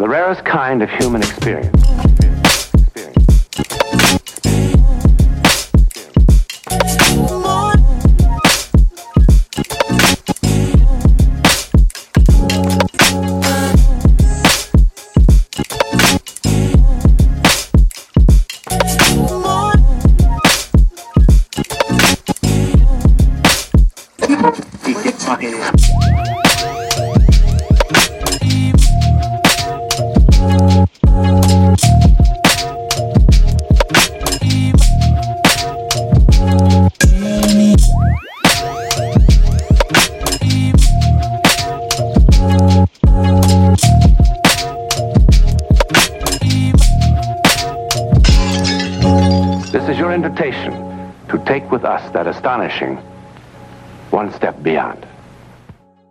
the rarest kind of human experience. Is your invitation to take with us that astonishing one step beyond.